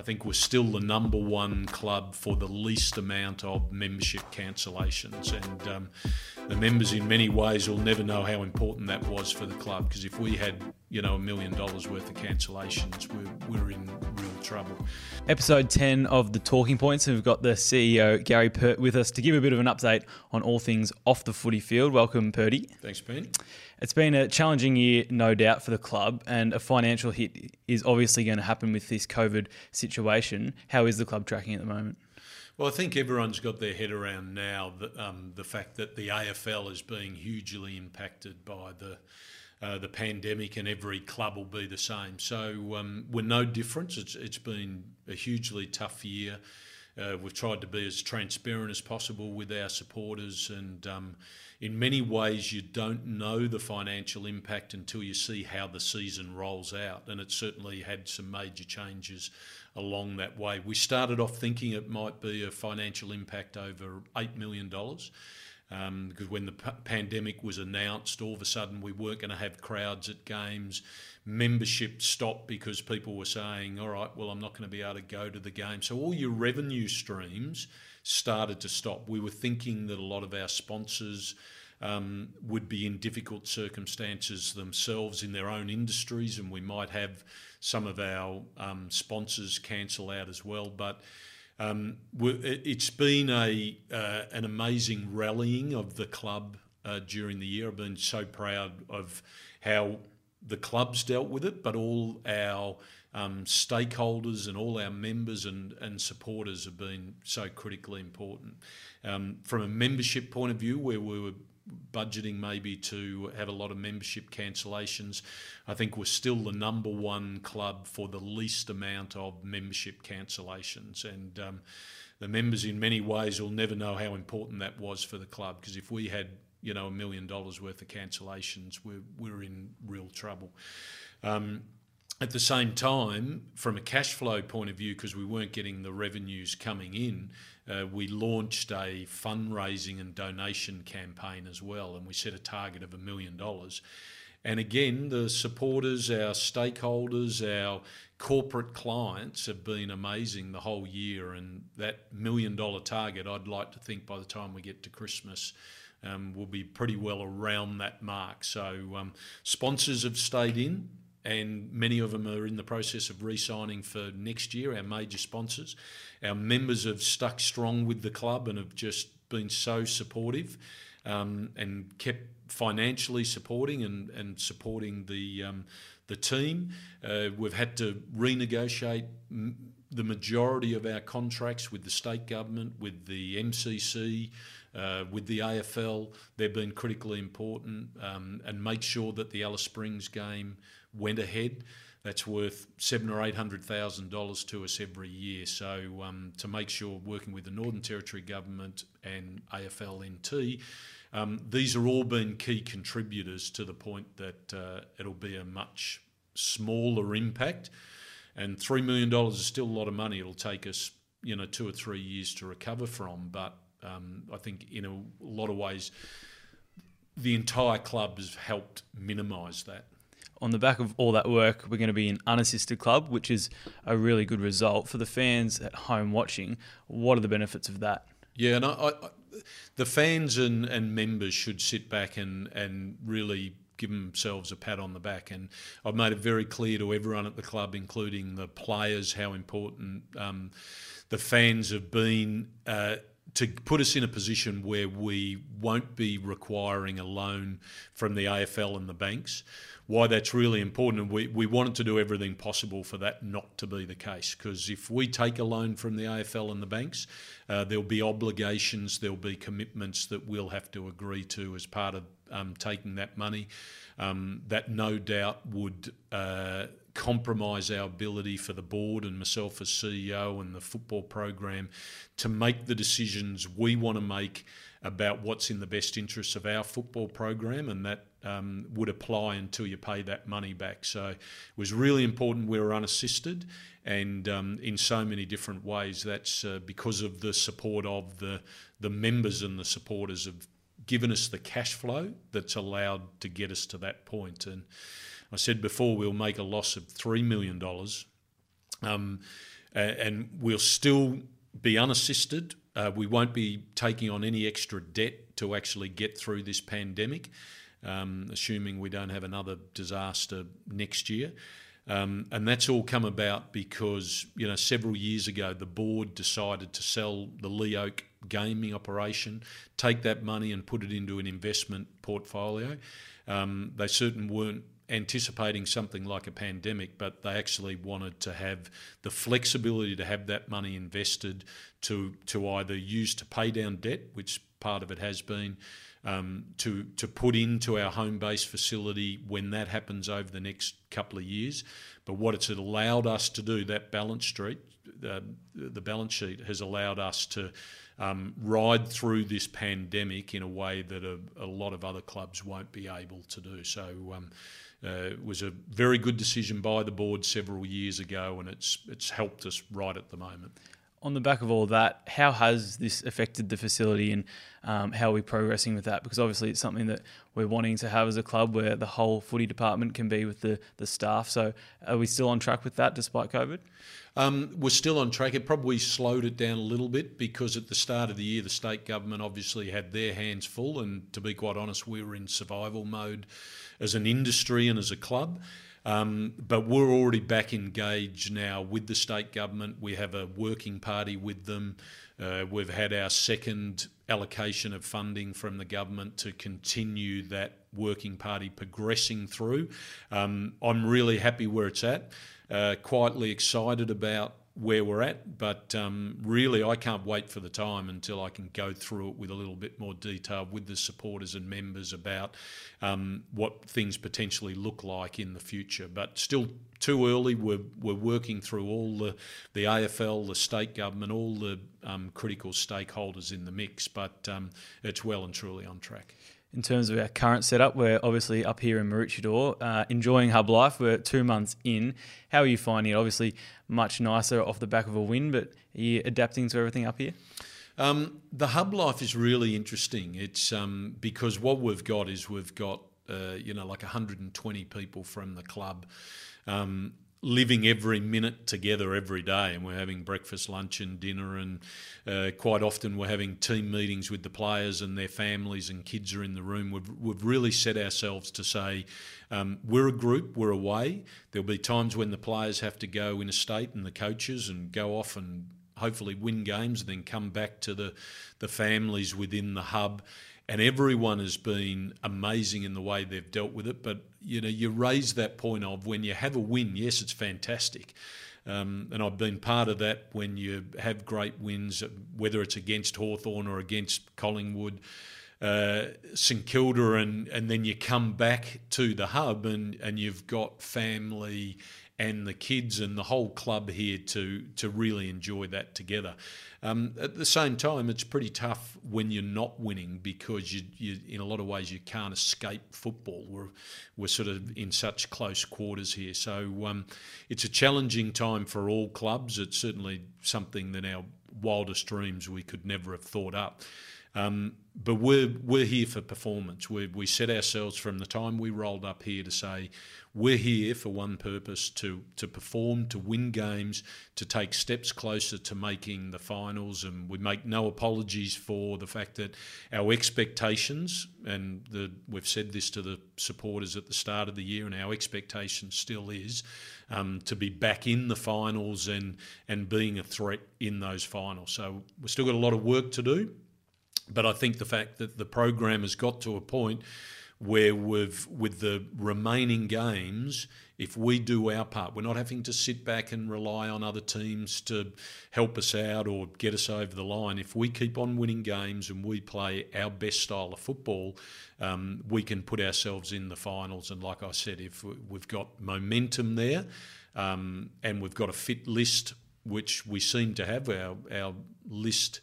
I think we're still the number one club for the least amount of membership cancellations. And um, the members, in many ways, will never know how important that was for the club because if we had, you know, a million dollars worth of cancellations, we're, we're in trouble. Episode 10 of the Talking Points, and we've got the CEO, Gary Pert, with us to give a bit of an update on all things off the footy field. Welcome, Perty. Thanks, Ben. It's been a challenging year, no doubt, for the club, and a financial hit is obviously going to happen with this COVID situation. How is the club tracking at the moment? Well, I think everyone's got their head around now that, um, the fact that the AFL is being hugely impacted by the uh, the pandemic, and every club will be the same. So um, we're no different. It's, it's been a hugely tough year. Uh, we've tried to be as transparent as possible with our supporters, and um, in many ways, you don't know the financial impact until you see how the season rolls out. And it certainly had some major changes along that way. We started off thinking it might be a financial impact over $8 million. Um, because when the p- pandemic was announced, all of a sudden we weren't going to have crowds at games. Membership stopped because people were saying, all right, well, I'm not going to be able to go to the game. So all your revenue streams started to stop. We were thinking that a lot of our sponsors um, would be in difficult circumstances themselves in their own industries, and we might have some of our um, sponsors cancel out as well. But um, it's been a uh, an amazing rallying of the club uh, during the year. I've been so proud of how the club's dealt with it, but all our um, stakeholders and all our members and, and supporters have been so critically important. Um, from a membership point of view, where we were budgeting maybe to have a lot of membership cancellations. I think we're still the number one club for the least amount of membership cancellations. And um, the members, in many ways, will never know how important that was for the club because if we had you know a million dollars worth of cancellations, we're, we're in real trouble. Um, at the same time, from a cash flow point of view, because we weren't getting the revenues coming in, uh, we launched a fundraising and donation campaign as well, and we set a target of a million dollars. And again, the supporters, our stakeholders, our corporate clients have been amazing the whole year. And that million dollar target, I'd like to think by the time we get to Christmas, um, will be pretty well around that mark. So, um, sponsors have stayed in and many of them are in the process of re-signing for next year. Our major sponsors, our members have stuck strong with the club and have just been so supportive um, and kept financially supporting and, and supporting the um, the team. Uh, we've had to renegotiate m- the majority of our contracts with the state government, with the MCC. Uh, with the AFL, they've been critically important, um, and make sure that the Alice Springs game went ahead. That's worth seven or eight hundred thousand dollars to us every year. So um, to make sure, working with the Northern Territory government and AFLNT, um, these are all been key contributors to the point that uh, it'll be a much smaller impact. And three million dollars is still a lot of money. It'll take us, you know, two or three years to recover from. But um, I think in a lot of ways, the entire club has helped minimise that on the back of all that work, we're going to be an unassisted club, which is a really good result for the fans at home watching. What are the benefits of that? Yeah, and I, I, the fans and, and members should sit back and, and really give themselves a pat on the back. And I've made it very clear to everyone at the club, including the players, how important um, the fans have been. Uh, to put us in a position where we won't be requiring a loan from the AFL and the banks why that's really important. And we, we wanted to do everything possible for that not to be the case. Because if we take a loan from the AFL and the banks, uh, there'll be obligations, there'll be commitments that we'll have to agree to as part of um, taking that money. Um, that no doubt would uh, compromise our ability for the board and myself as CEO and the football program to make the decisions we want to make about what's in the best interests of our football program, and that um, would apply until you pay that money back. So it was really important we were unassisted, and um, in so many different ways. That's uh, because of the support of the the members and the supporters have given us the cash flow that's allowed to get us to that point. And I said before we'll make a loss of three million dollars. Um, and we'll still be unassisted. Uh, we won't be taking on any extra debt to actually get through this pandemic, um, assuming we don't have another disaster next year. Um, and that's all come about because you know several years ago the board decided to sell the Leighoak gaming operation, take that money and put it into an investment portfolio. Um, they certainly weren't anticipating something like a pandemic, but they actually wanted to have the flexibility to have that money invested to to either use to pay down debt, which part of it has been, um, to to put into our home base facility when that happens over the next couple of years. But what it's allowed us to do, that balance sheet, uh, the balance sheet has allowed us to um, ride through this pandemic in a way that a, a, lot of other clubs won't be able to do. So. Um, uh, it was a very good decision by the board several years ago, and it's it's helped us right at the moment. On the back of all that, how has this affected the facility, and um, how are we progressing with that? Because obviously, it's something that we're wanting to have as a club, where the whole footy department can be with the the staff. So, are we still on track with that despite COVID? Um, we're still on track. It probably slowed it down a little bit because at the start of the year, the state government obviously had their hands full, and to be quite honest, we were in survival mode as an industry and as a club. Um, but we're already back engaged now with the state government. We have a working party with them. Uh, we've had our second allocation of funding from the government to continue that working party progressing through. Um, I'm really happy where it's at. Uh, quietly excited about where we're at, but um, really I can't wait for the time until I can go through it with a little bit more detail with the supporters and members about um, what things potentially look like in the future. But still too early. We're, we're working through all the, the AFL, the state government, all the um, critical stakeholders in the mix, but um, it's well and truly on track in terms of our current setup. We're obviously up here in Maroochydore, uh, enjoying hub life. We're two months in. How are you finding it? Obviously, much nicer off the back of a win, but are you adapting to everything up here? Um, the hub life is really interesting. It's um, because what we've got is we've got uh, you know like 120 people from the club. Um, living every minute together every day, and we're having breakfast, lunch, and dinner, and uh, quite often we're having team meetings with the players and their families, and kids are in the room. We've, we've really set ourselves to say um, we're a group, we're away. There'll be times when the players have to go in a state and the coaches and go off and hopefully win games, and then come back to the the families within the hub and everyone has been amazing in the way they've dealt with it. But you know, you raise that point of when you have a win, yes, it's fantastic. Um, and I've been part of that when you have great wins, whether it's against Hawthorn or against Collingwood, uh, St Kilda, and, and then you come back to the hub and, and you've got family and the kids and the whole club here to to really enjoy that together. Um, at the same time, it's pretty tough when you're not winning because you, you, in a lot of ways, you can't escape football. We're we're sort of in such close quarters here, so um, it's a challenging time for all clubs. It's certainly something that our wildest dreams we could never have thought up. Um, but we're we're here for performance. We we set ourselves from the time we rolled up here to say we're here for one purpose: to to perform, to win games, to take steps closer to making the finals. And we make no apologies for the fact that our expectations, and the, we've said this to the supporters at the start of the year, and our expectation still is um, to be back in the finals and and being a threat in those finals. So we've still got a lot of work to do. But I think the fact that the program has got to a point where we've, with the remaining games, if we do our part, we're not having to sit back and rely on other teams to help us out or get us over the line. If we keep on winning games and we play our best style of football, um, we can put ourselves in the finals. And like I said, if we've got momentum there um, and we've got a fit list, which we seem to have, our, our list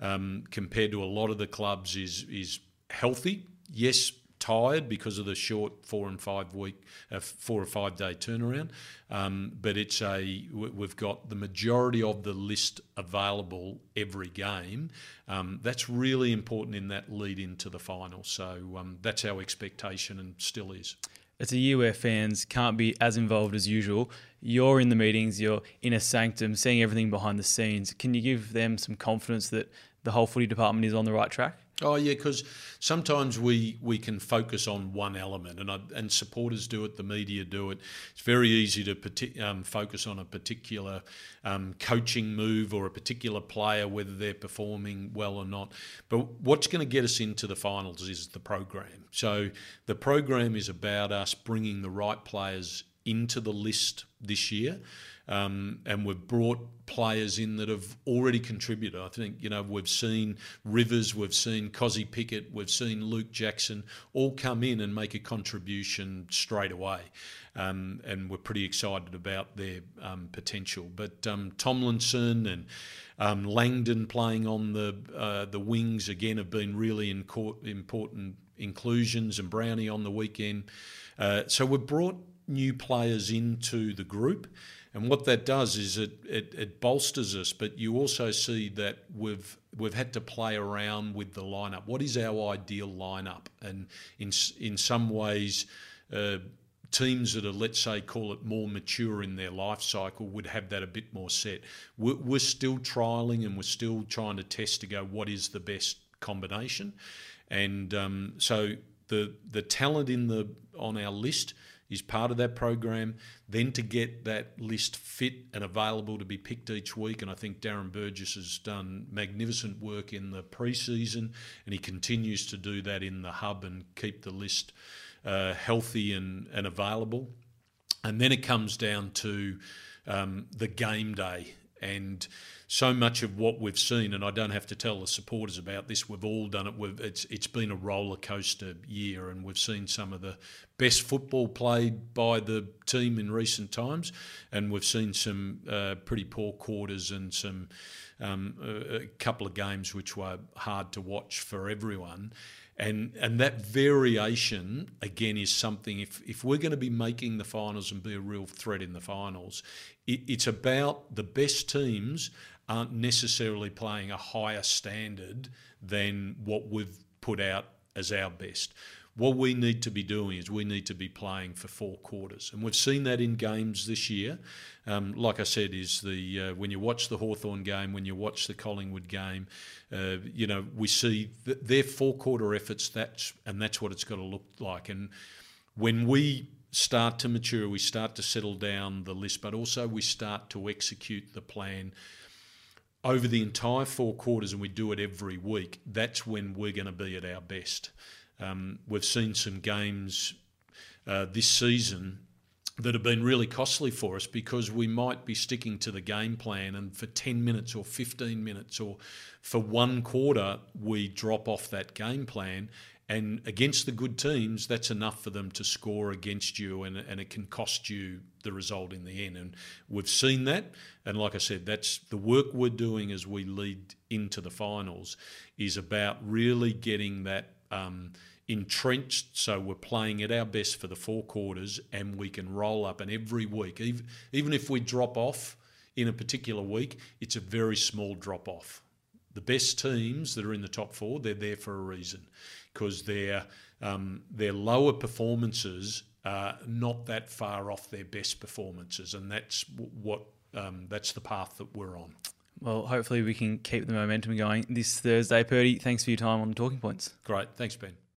um, compared to a lot of the clubs is is healthy. Yes, tired because of the short four and five week, uh, four or five day turnaround. Um, but it's a we've got the majority of the list available every game. Um, that's really important in that lead into the final. So um, that's our expectation and still is. It's a year where fans can't be as involved as usual. You're in the meetings, you're in a sanctum, seeing everything behind the scenes. Can you give them some confidence that the whole footy department is on the right track? Oh yeah, because sometimes we, we can focus on one element, and I, and supporters do it, the media do it. It's very easy to um, focus on a particular um, coaching move or a particular player, whether they're performing well or not. But what's going to get us into the finals is the program. So the program is about us bringing the right players into the list this year. Um, and we've brought players in that have already contributed. I think, you know, we've seen Rivers, we've seen Kozzy Pickett, we've seen Luke Jackson all come in and make a contribution straight away. Um, and we're pretty excited about their um, potential. But um, Tomlinson and um, Langdon playing on the uh, the wings again have been really important inclusions, and Brownie on the weekend. Uh, so we've brought new players into the group. And what that does is it, it, it, bolsters us, but you also see that we've we've had to play around with the lineup. What is our ideal lineup? And in in some ways, uh, teams that are let's say call it more mature in their life cycle would have that a bit more set. We're, we're still trialing and we're still trying to test to go what is the best combination, and um, so the the talent in the on our list is part of that program. Then to get that list fit and available to be picked each week, and I think Darren Burgess has done magnificent work in the preseason, and he continues to do that in the hub and keep the list uh, healthy and, and available. And then it comes down to um, the game day and so much of what we've seen, and I don't have to tell the supporters about this. We've all done it. We've, it's it's been a roller coaster year, and we've seen some of the best football played by the team in recent times, and we've seen some uh, pretty poor quarters and some um, a, a couple of games which were hard to watch for everyone and and that variation again is something if if we're going to be making the finals and be a real threat in the finals it, it's about the best teams aren't necessarily playing a higher standard than what we've put out as our best what we need to be doing is we need to be playing for four quarters. And we've seen that in games this year. Um, like I said, is the uh, when you watch the Hawthorn game, when you watch the Collingwood game, uh, you know, we see th- their four quarter efforts, that's, and that's what it's got to look like. And when we start to mature, we start to settle down the list, but also we start to execute the plan over the entire four quarters and we do it every week, that's when we're going to be at our best. Um, we've seen some games uh, this season that have been really costly for us because we might be sticking to the game plan and for 10 minutes or 15 minutes or for one quarter we drop off that game plan. And against the good teams that's enough for them to score against you and, and it can cost you the result in the end. And we've seen that. And like i said that's the work we're doing as we lead into the finals is about really getting that um, entrenched, so we're playing at our best for the four quarters, and we can roll up. And every week, even, even if we drop off in a particular week, it's a very small drop off. The best teams that are in the top four, they're there for a reason because their um, their lower performances are not that far off their best performances, and that's what um, that's the path that we're on. Well, hopefully we can keep the momentum going this Thursday. Perty, thanks for your time on Talking Points. Great. Thanks, Ben.